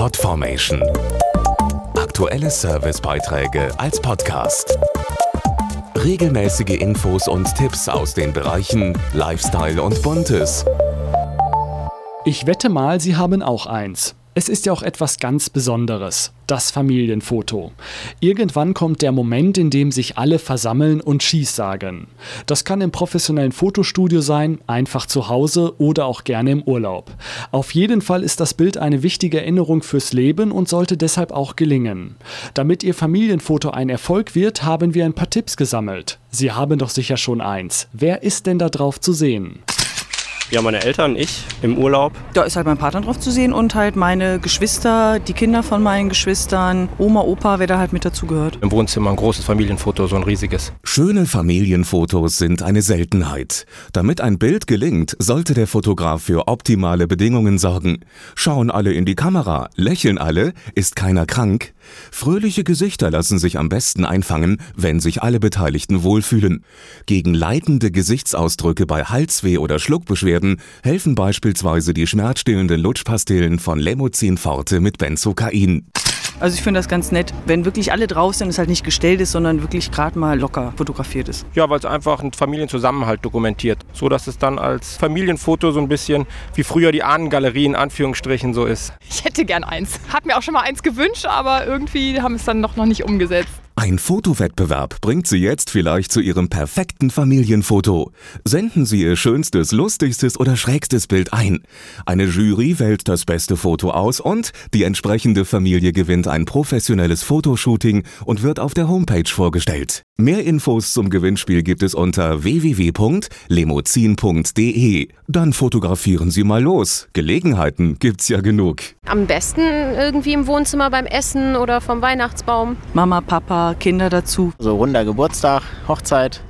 Podformation. Aktuelle Servicebeiträge als Podcast. Regelmäßige Infos und Tipps aus den Bereichen Lifestyle und Buntes. Ich wette mal, Sie haben auch eins. Es ist ja auch etwas ganz Besonderes, das Familienfoto. Irgendwann kommt der Moment, in dem sich alle versammeln und Schieß sagen. Das kann im professionellen Fotostudio sein, einfach zu Hause oder auch gerne im Urlaub. Auf jeden Fall ist das Bild eine wichtige Erinnerung fürs Leben und sollte deshalb auch gelingen. Damit Ihr Familienfoto ein Erfolg wird, haben wir ein paar Tipps gesammelt. Sie haben doch sicher schon eins. Wer ist denn da drauf zu sehen? Ja, meine Eltern, ich im Urlaub. Da ist halt mein Partner drauf zu sehen und halt meine Geschwister, die Kinder von meinen Geschwistern, Oma, Opa, wer da halt mit dazugehört. Im Wohnzimmer ein großes Familienfoto, so ein riesiges. Schöne Familienfotos sind eine Seltenheit. Damit ein Bild gelingt, sollte der Fotograf für optimale Bedingungen sorgen. Schauen alle in die Kamera, lächeln alle, ist keiner krank. Fröhliche Gesichter lassen sich am besten einfangen, wenn sich alle Beteiligten wohlfühlen. Gegen leitende Gesichtsausdrücke bei Halsweh oder Schluckbeschwerden helfen beispielsweise die schmerzstillenden Lutschpastillen von Lemozin Forte mit Benzokain. Also ich finde das ganz nett, wenn wirklich alle drauf sind, es halt nicht gestellt ist, sondern wirklich gerade mal locker fotografiert ist. Ja, weil es einfach einen Familienzusammenhalt dokumentiert. So dass es dann als Familienfoto so ein bisschen wie früher die Ahnengalerie in Anführungsstrichen so ist. Ich hätte gern eins. Hab mir auch schon mal eins gewünscht, aber irgendwie haben es dann noch, noch nicht umgesetzt. Ein Fotowettbewerb bringt Sie jetzt vielleicht zu Ihrem perfekten Familienfoto. Senden Sie Ihr schönstes, lustigstes oder schrägstes Bild ein. Eine Jury wählt das beste Foto aus und die entsprechende Familie gewinnt ein professionelles Fotoshooting und wird auf der Homepage vorgestellt. Mehr Infos zum Gewinnspiel gibt es unter www.lemozin.de. Dann fotografieren Sie mal los. Gelegenheiten gibt's ja genug. Am besten irgendwie im Wohnzimmer beim Essen oder vom Weihnachtsbaum. Mama, Papa, Kinder dazu. So runder Geburtstag, Hochzeit,